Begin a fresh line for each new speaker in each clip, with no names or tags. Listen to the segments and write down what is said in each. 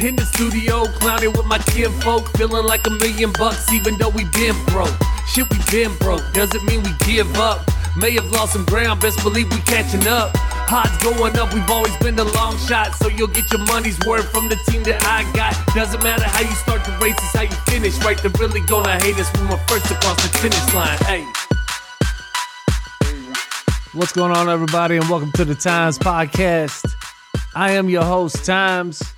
In the studio, clowning with my kinfolk, feeling like a million bucks, even though we been broke. Shit, we been broke, doesn't mean we give up. May have lost some ground, best believe we catching up. Odds going up, we've always been the long shot, so you'll get your money's worth from the team that I got. Doesn't matter how you start the race, it's how you finish. Right, they're really gonna hate us when we're first across the finish line. Hey.
What's going on, everybody, and welcome to the Tymez Podcast. I am your host, Tymez,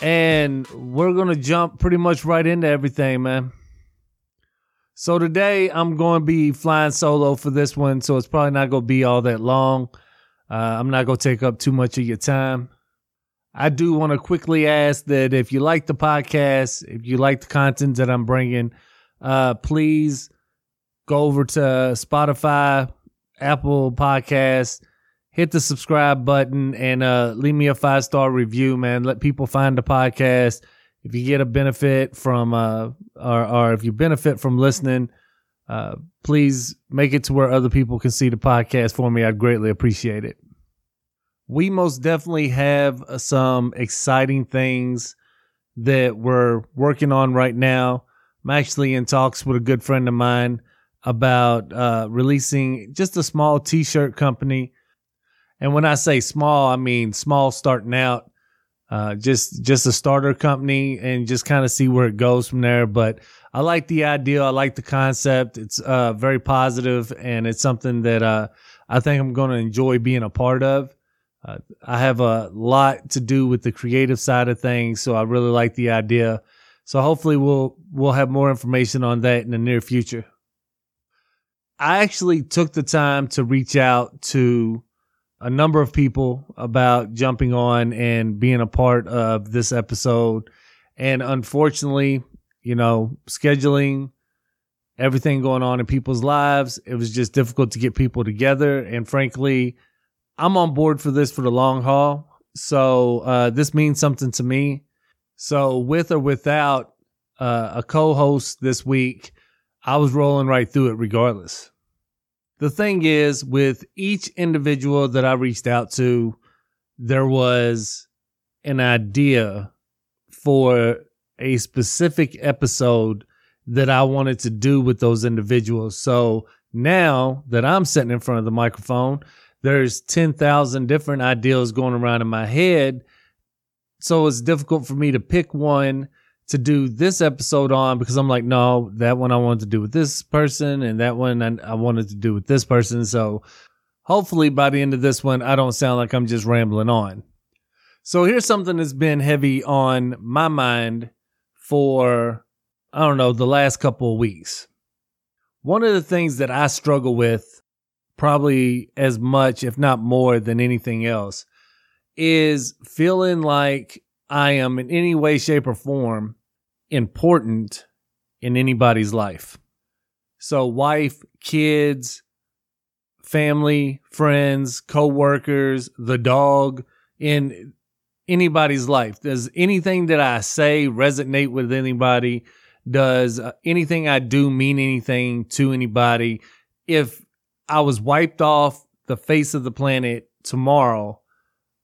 and we're going to jump pretty much right into everything, man. So, today I'm going to be flying solo for this one, so it's probably not going to be all that long. Uh, I'm not going to take up too much of your time. I do want to quickly ask that if you like the podcast, if you like the content that I'm bringing, uh, please go over to Spotify, Apple Podcasts, hit the subscribe button and uh, leave me a five star review, man. Let people find the podcast. If you get a benefit from, uh, or, or if you benefit from listening, uh, please make it to where other people can see the podcast for me. I'd greatly appreciate it. We most definitely have uh, some exciting things that we're working on right now. I'm actually in talks with a good friend of mine about uh, releasing just a small t-shirt company. And when I say small, I mean small starting out, uh, just just a starter company, and just kind of see where it goes from there. But I like the idea. I like the concept. It's uh, very positive, and it's something that uh, I think I'm going to enjoy being a part of. Uh, I have a lot to do with the creative side of things, so I really like the idea. So hopefully we'll we'll have more information on that in the near future. I actually took the time to reach out to a number of people about jumping on and being a part of this episode. And unfortunately, you know, scheduling, everything going on in people's lives, it was just difficult to get people together. And frankly, I'm on board for this for the long haul. So uh, this means something to me. So with or without uh, a co-host this week, I was rolling right through it regardless. The thing is, with each individual that I reached out to, there was an idea for a specific episode that I wanted to do with those individuals. So now that I'm sitting in front of the microphone, there's 10,000 different ideas going around in my head. So it's difficult for me to pick one to do this episode on because I'm like, no, that one I wanted to do with this person and that one I, I wanted to do with this person. So hopefully by the end of this one, I don't sound like I'm just rambling on. So here's something that's been heavy on my mind for, I don't know, the last couple of weeks. One of the things that I struggle with probably as much, if not more than anything else, is feeling like I am in any way, shape, or form important in anybody's life. So, wife, kids, family, friends, co-workers, the dog in anybody's life. Does anything that I say resonate with anybody? Does uh, anything I do mean anything to anybody? If I was wiped off the face of the planet tomorrow,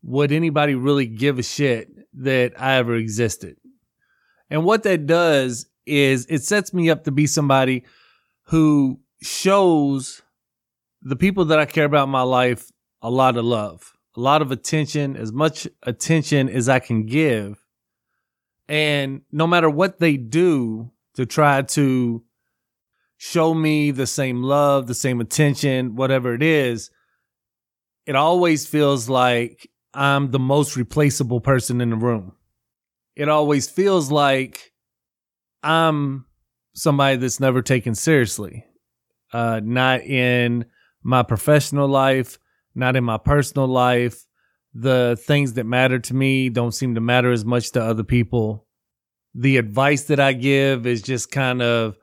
would anybody really give a shit that I ever existed? And what that does is it sets me up to be somebody who shows the people that I care about in my life a lot of love, a lot of attention, as much attention as I can give. And no matter what they do to try to show me the same love, the same attention, whatever it is, it always feels like I'm the most replaceable person in the room it always feels like I'm somebody that's never taken seriously. Uh, not in my professional life, not in my personal life. The things that matter to me don't seem to matter as much to other people. The advice that I give is just kind of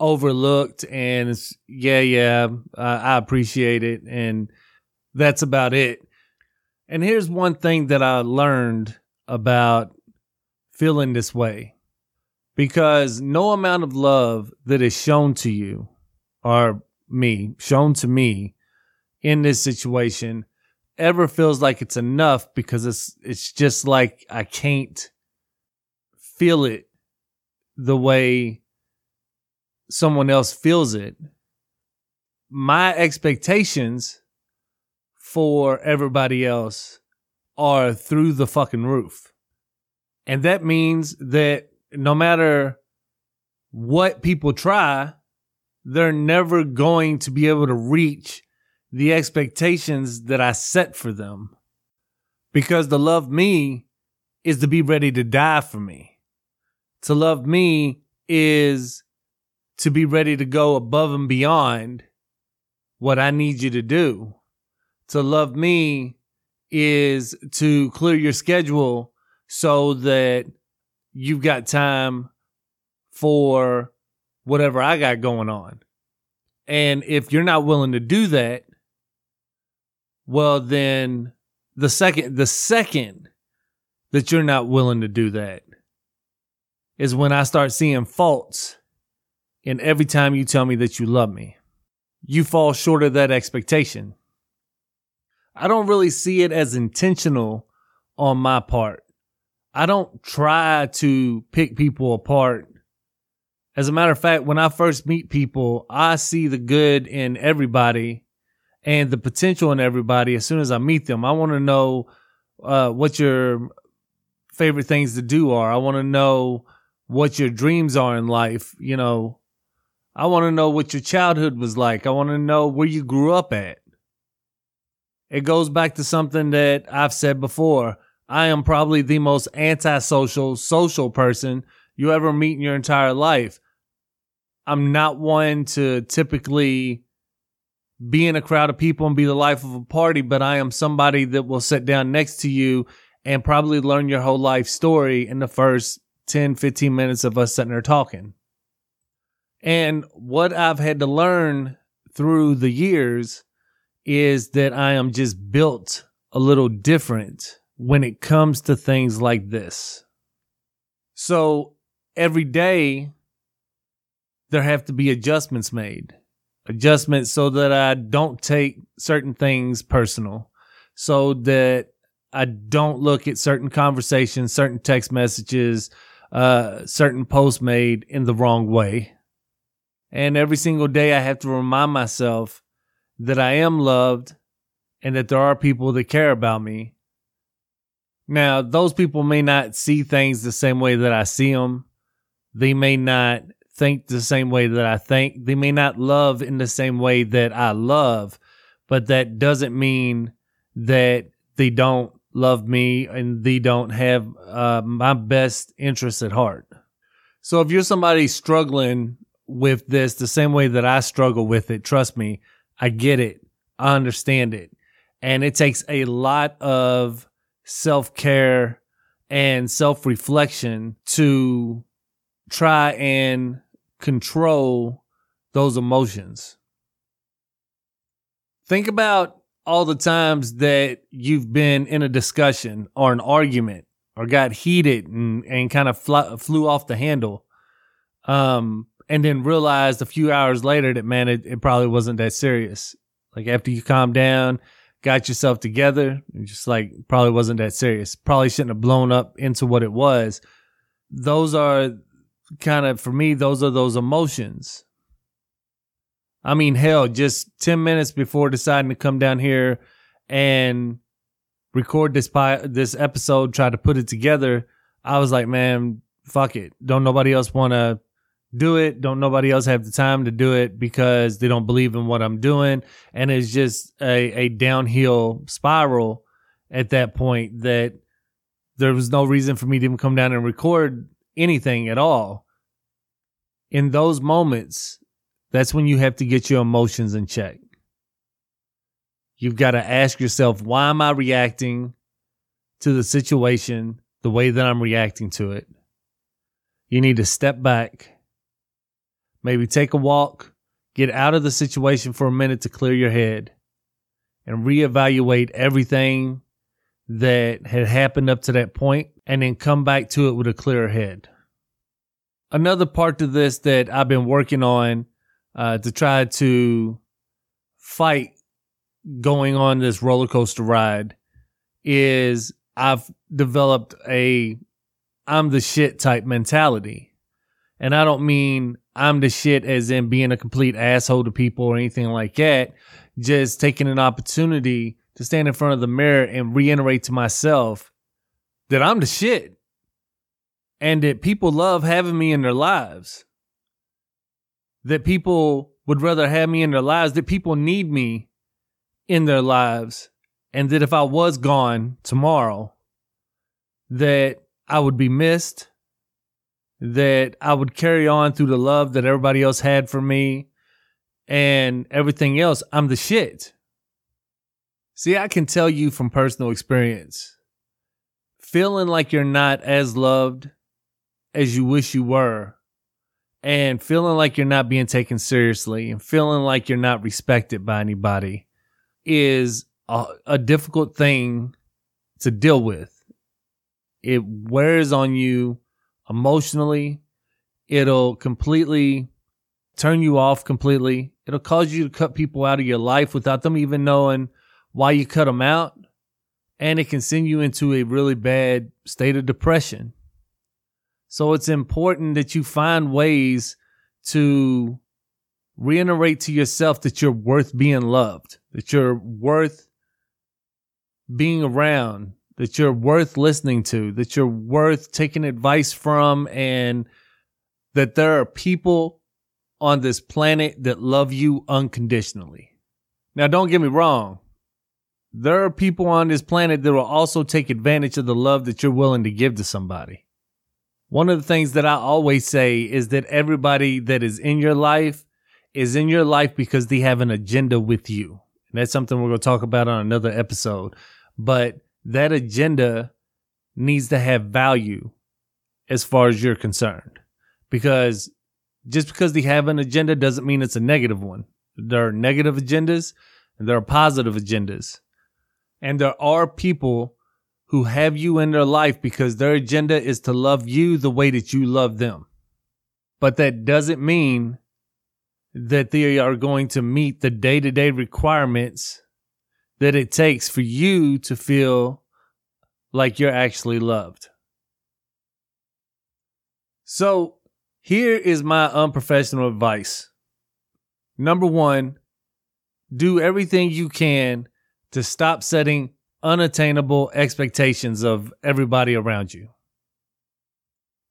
overlooked and yeah, yeah, I appreciate it. And that's about it. And here's one thing that I learned about feeling this way because no amount of love that is shown to you or me, shown to me in this situation ever feels like it's enough because it's it's just like I can't feel it the way someone else feels it, my expectations for everybody else are through the fucking roof. And that means that no matter what people try, they're never going to be able to reach the expectations that I set for them. Because to love me is to be ready to die for me. To love me is to be ready to go above and beyond what I need you to do. To love me is to clear your schedule so that you've got time for whatever I got going on. And if you're not willing to do that, well, then the second, the second that you're not willing to do that is when I start seeing faults in every time you tell me that you love me. You fall short of that expectation. I don't really see it as intentional on my part. I don't try to pick people apart. As a matter of fact, when I first meet people, I see the good in everybody and the potential in everybody as soon as I meet them. I want to know uh, what your favorite things to do are. I want to know what your dreams are in life. You know, I want to know what your childhood was like. I want to know where you grew up at. It goes back to something that I've said before. I am probably the most antisocial social person you ever meet in your entire life. I'm not one to typically be in a crowd of people and be the life of a party, but I am somebody that will sit down next to you and probably learn your whole life story in the first 10, 15 minutes of us sitting there talking. And what I've had to learn through the years is that I am just built a little different when it comes to things like this. So every day there have to be adjustments made. Adjustments so that I don't take certain things personal, so that I don't look at certain conversations, certain text messages, uh, certain posts made in the wrong way. And every single day, I have to remind myself that I am loved and that there are people that care about me. Now, those people may not see things the same way that I see them. They may not think the same way that I think. They may not love in the same way that I love, but that doesn't mean that they don't love me and they don't have uh, my best interests at heart. So if you're somebody struggling with this the same way that I struggle with it. Trust me, I get it. I understand it. And it takes a lot of self care and self reflection to try and control those emotions. Think about all the times that you've been in a discussion or an argument or got heated and, and kind of fl- flew off the handle. Um, and then realized a few hours later that man, it, it probably wasn't that serious. Like after you calm down, got yourself together, just like probably wasn't that serious. Probably shouldn't have blown up into what it was. Those are kind of for me, those are those emotions. I mean, hell, just 10 minutes before deciding to come down here and record this pi- this episode, try to put it together, I was like, man, fuck it. Don't nobody else want to do it. Don't nobody else have the time to do it because they don't believe in what I'm doing. And it's just a, a downhill spiral at that point that there was no reason for me to even come down and record anything at all. In those moments, that's when you have to get your emotions in check. You've got to ask yourself, why am I reacting to the situation the way that I'm reacting to it? You need to step back Maybe take a walk, get out of the situation for a minute to clear your head and reevaluate everything that had happened up to that point and then come back to it with a clearer head. Another part to this that I've been working on uh, to try to fight going on this roller coaster ride is I've developed a I'm the shit type mentality. And I don't mean I'm the shit as in being a complete asshole to people or anything like that. Just taking an opportunity to stand in front of the mirror and reiterate to myself that I'm the shit and that people love having me in their lives. That people would rather have me in their lives, that people need me in their lives, and that if I was gone tomorrow, that I would be missed, that I would carry on through the love that everybody else had for me, and everything else. I'm the shit. See, I can tell you from personal experience feeling like you're not as loved as you wish you were, and feeling like you're not being taken seriously, and feeling like you're not respected by anybody is a, a difficult thing to deal with. It wears on you emotionally. It'll completely turn you off completely. It'll cause you to cut people out of your life without them even knowing why you cut them out. And it can send you into a really bad state of depression. So it's important that you find ways to reiterate to yourself that you're worth being loved, that you're worth being around, that you're worth listening to, that you're worth taking advice from, and that there are people on this planet that love you unconditionally. Now, don't get me wrong. There are people on this planet that will also take advantage of the love that you're willing to give to somebody. One of the things that I always say is that everybody that is in your life is in your life because they have an agenda with you. And that's something we're going to talk about on another episode. But that agenda needs to have value as far as you're concerned. Because just because they have an agenda doesn't mean it's a negative one. There are negative agendas and there are positive agendas. And there are people who have you in their life because their agenda is to love you the way that you love them. But that doesn't mean that they are going to meet the day to day requirements that it takes for you to feel like you're actually loved. So, here is my unprofessional advice. Number one, do everything you can to stop setting unattainable expectations of everybody around you.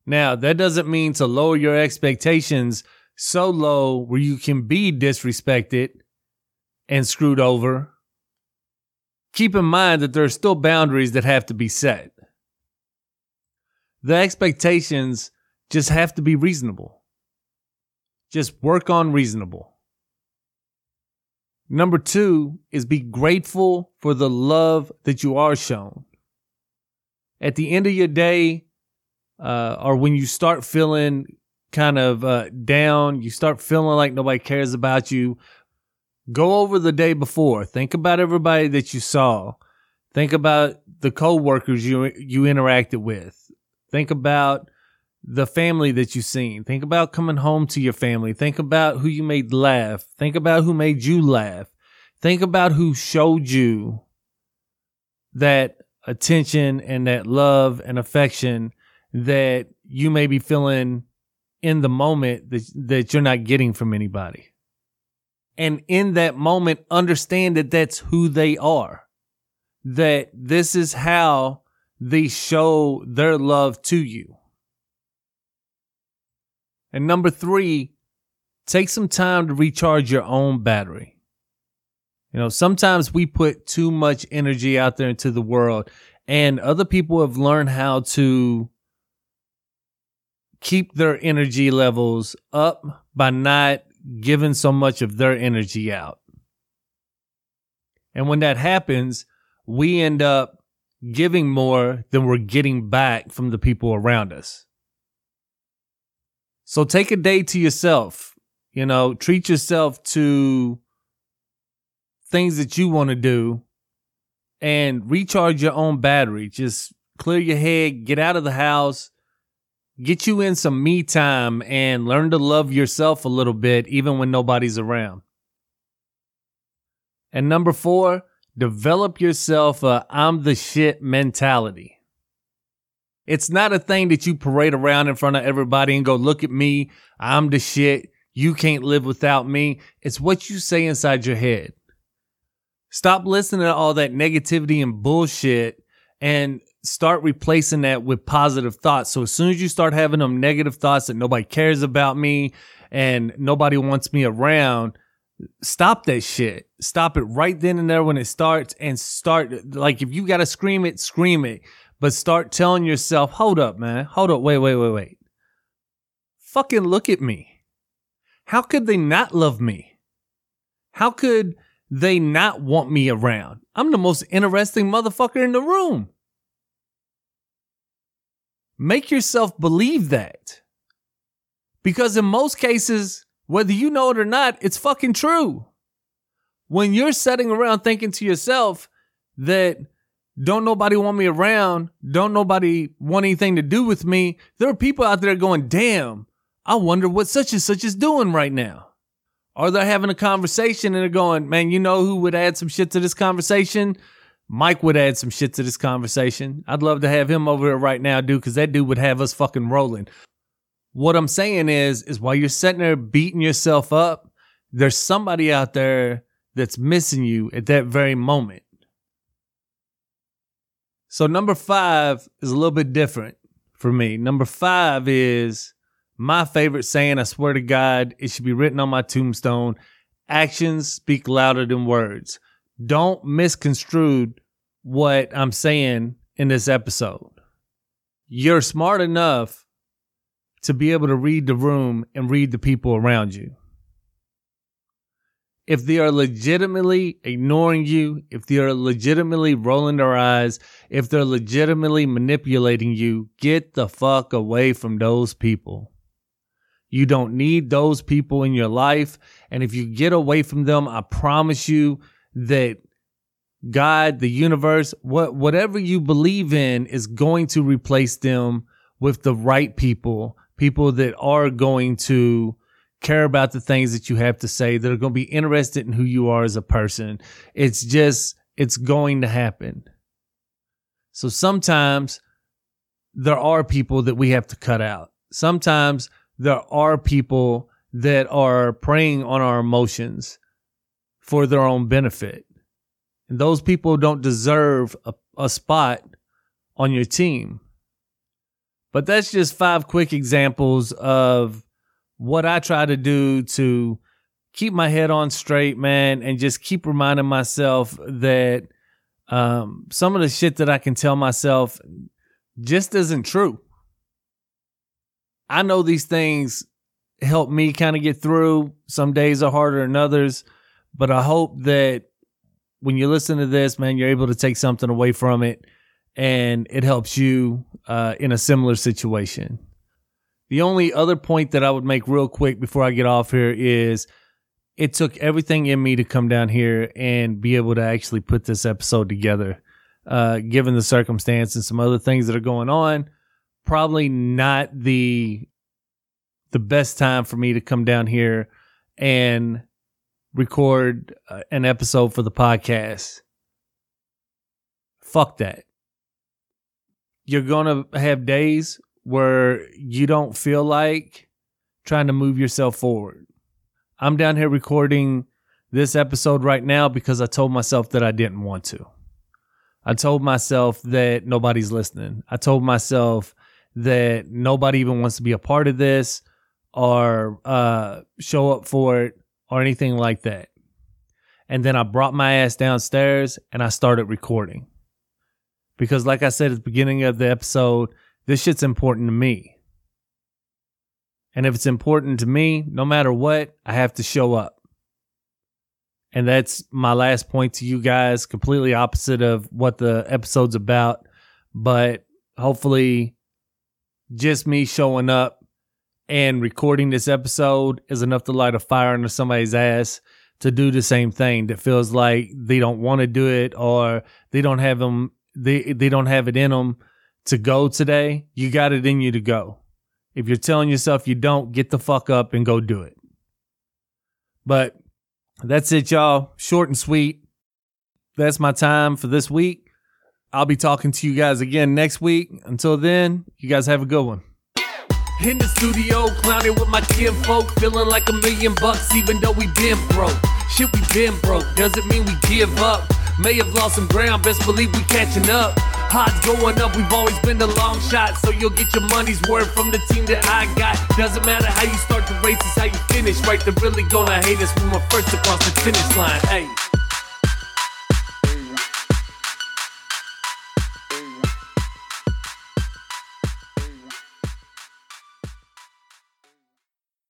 Now, that doesn't mean to lower your expectations so low where you can be disrespected and screwed over keep in mind that there are still boundaries that have to be set. The expectations just have to be reasonable. Just work on reasonable. Number two is be grateful for the love that you are shown. At the end of your day, uh, or when you start feeling kind of uh, down, you start feeling like nobody cares about you, Go over the day before. Think about everybody that you saw. Think about the coworkers you you interacted with. Think about the family that you've seen. Think about coming home to your family. Think about who you made laugh. Think about who made you laugh. Think about who showed you that attention and that love and affection that you may be feeling in the moment that, that you're not getting from anybody and in that moment understand that that's who they are. That this is how they show their love to you. And number three, take some time to recharge your own battery. You know, sometimes we put too much energy out there into the world, and other people have learned how to keep their energy levels up by not giving so much of their energy out. And when that happens, we end up giving more than we're getting back from the people around us. So take a day to yourself, you know, treat yourself to things that you want to do and recharge your own battery. Just clear your head, get out of the house, get you in some me time and learn to love yourself a little bit, even when nobody's around. And number four, develop yourself a I'm the shit mentality. It's not a thing that you parade around in front of everybody and go, look at me. I'm the shit. You can't live without me. It's what you say inside your head. Stop listening to all that negativity and bullshit and start replacing that with positive thoughts. So as soon as you start having them negative thoughts that nobody cares about me and nobody wants me around, stop that shit. Stop it right then and there when it starts and start like if you got to scream it, scream it but start telling yourself, hold up, man. Hold up. Wait, wait, wait, wait. Fucking look at me. How could they not love me? How could they not want me around? I'm the most interesting motherfucker in the room. Make yourself believe that. Because in most cases, whether you know it or not, it's fucking true. When you're sitting around thinking to yourself that don't nobody want me around. Don't nobody want anything to do with me. There are people out there going, damn, I wonder what such and such is doing right now. Or they're having a conversation and they're going, man, you know who would add some shit to this conversation? Mike would add some shit to this conversation. I'd love to have him over here right now, dude, because that dude would have us fucking rolling. What I'm saying is, is while you're sitting there beating yourself up, there's somebody out there that's missing you at that very moment. So number five is a little bit different for me. Number five is my favorite saying. I swear to God, it should be written on my tombstone. Actions speak louder than words. Don't misconstrue what I'm saying in this episode. You're smart enough to be able to read the room and read the people around you if they are legitimately ignoring you, if they are legitimately rolling their eyes, if they're legitimately manipulating you, get the fuck away from those people. You don't need those people in your life. And if you get away from them, I promise you that God, the universe, what, whatever you believe in is going to replace them with the right people, people that are going to care about the things that you have to say, that are going to be interested in who you are as a person. It's just, it's going to happen. So sometimes there are people that we have to cut out. Sometimes there are people that are preying on our emotions for their own benefit. And those people don't deserve a, a spot on your team. But that's just five quick examples of what I try to do to keep my head on straight, man, and just keep reminding myself that um, some of the shit that I can tell myself just isn't true. I know these things help me kind of get through. Some days are harder than others, but I hope that when you listen to this, man, you're able to take something away from it and it helps you uh, in a similar situation. The only other point that I would make real quick before I get off here is it took everything in me to come down here and be able to actually put this episode together. Uh, given the circumstance and some other things that are going on, probably not the the best time for me to come down here and record uh, an episode for the podcast. Fuck that. You're going to have days where you don't feel like trying to move yourself forward. I'm down here recording this episode right now because I told myself that I didn't want to. I told myself that nobody's listening. I told myself that nobody even wants to be a part of this or uh, show up for it or anything like that. And then I brought my ass downstairs and I started recording. Because, like I said at the beginning of the episode, this shit's important to me. And if it's important to me, no matter what, I have to show up. And that's my last point to you guys, completely opposite of what the episode's about. But hopefully, just me showing up and recording this episode is enough to light a fire under somebody's ass to do the same thing that feels like they don't want to do it or they don't have them they they don't have it in them to go today, you got it in you to go. If you're telling yourself you don't, get the fuck up and go do it. But that's it, y'all. Short and sweet. That's my time for this week. I'll be talking to you guys again next week. Until then, you guys have a good one.
In the studio, clowning with my kinfolk, feeling like a million bucks, even though we been broke. Shit, we been broke, doesn't mean we give up. May have lost some ground, best believe we catching up. Odds going up, we've always been the long shot, so you'll get your money's worth from the team that I got. Doesn't matter how you start the race, it's how you finish, right? They're really gonna hate us when we're first across the finish line. Hey.